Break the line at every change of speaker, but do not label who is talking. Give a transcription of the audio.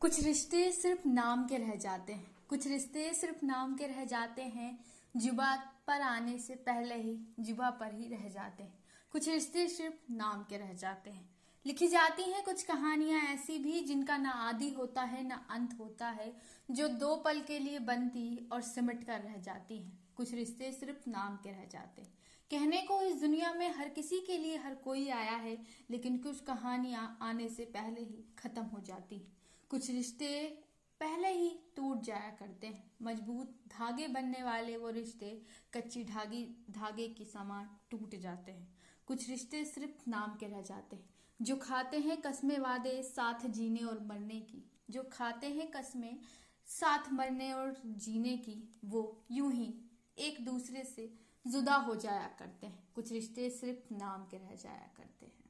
कुछ रिश्ते सिर्फ़ नाम के रह जाते हैं। कुछ रिश्ते सिर्फ़ नाम के रह जाते हैं, जुबा पर आने से पहले ही, जुबा पर ही रह जाते हैं। कुछ रिश्ते सिर्फ़ नाम के रह जाते हैं। लिखी जाती हैं कुछ कहानियाँ ऐसी भी जिनका ना आदि होता है, ना अंत होता है, जो दो पल के लिए बनती और सिमट कर रह जाती हैं। कुछ रिश्ते सिर्फ़ नाम के रह जाते हैं। कहने को इस दुनिया में हर किसी के लिए हर कोई आया है, लेकिन कुछ कहानियाँ आने से पहले ही खत्म हो जाती हैं। कुछ रिश्ते पहले ही टूट जाया करते हैं। मज़बूत, धागे बनने वाले वो रिश्ते कच्ची धागी, धागे की समान टूट जाते हैं। कुछ रिश्ते सिर्फ़ नाम के रह जाते हैं। जो खाते हैं कस्में वादे साथ जीने और मरने की। जो खाते हैं कस्में साथ मरने और जीने की, वो यूँ ही एक दूसरे से जुदा हो जाया करते हैं। कुछ रिश्ते सिर्फ़ नाम के रह जाया करते हैं।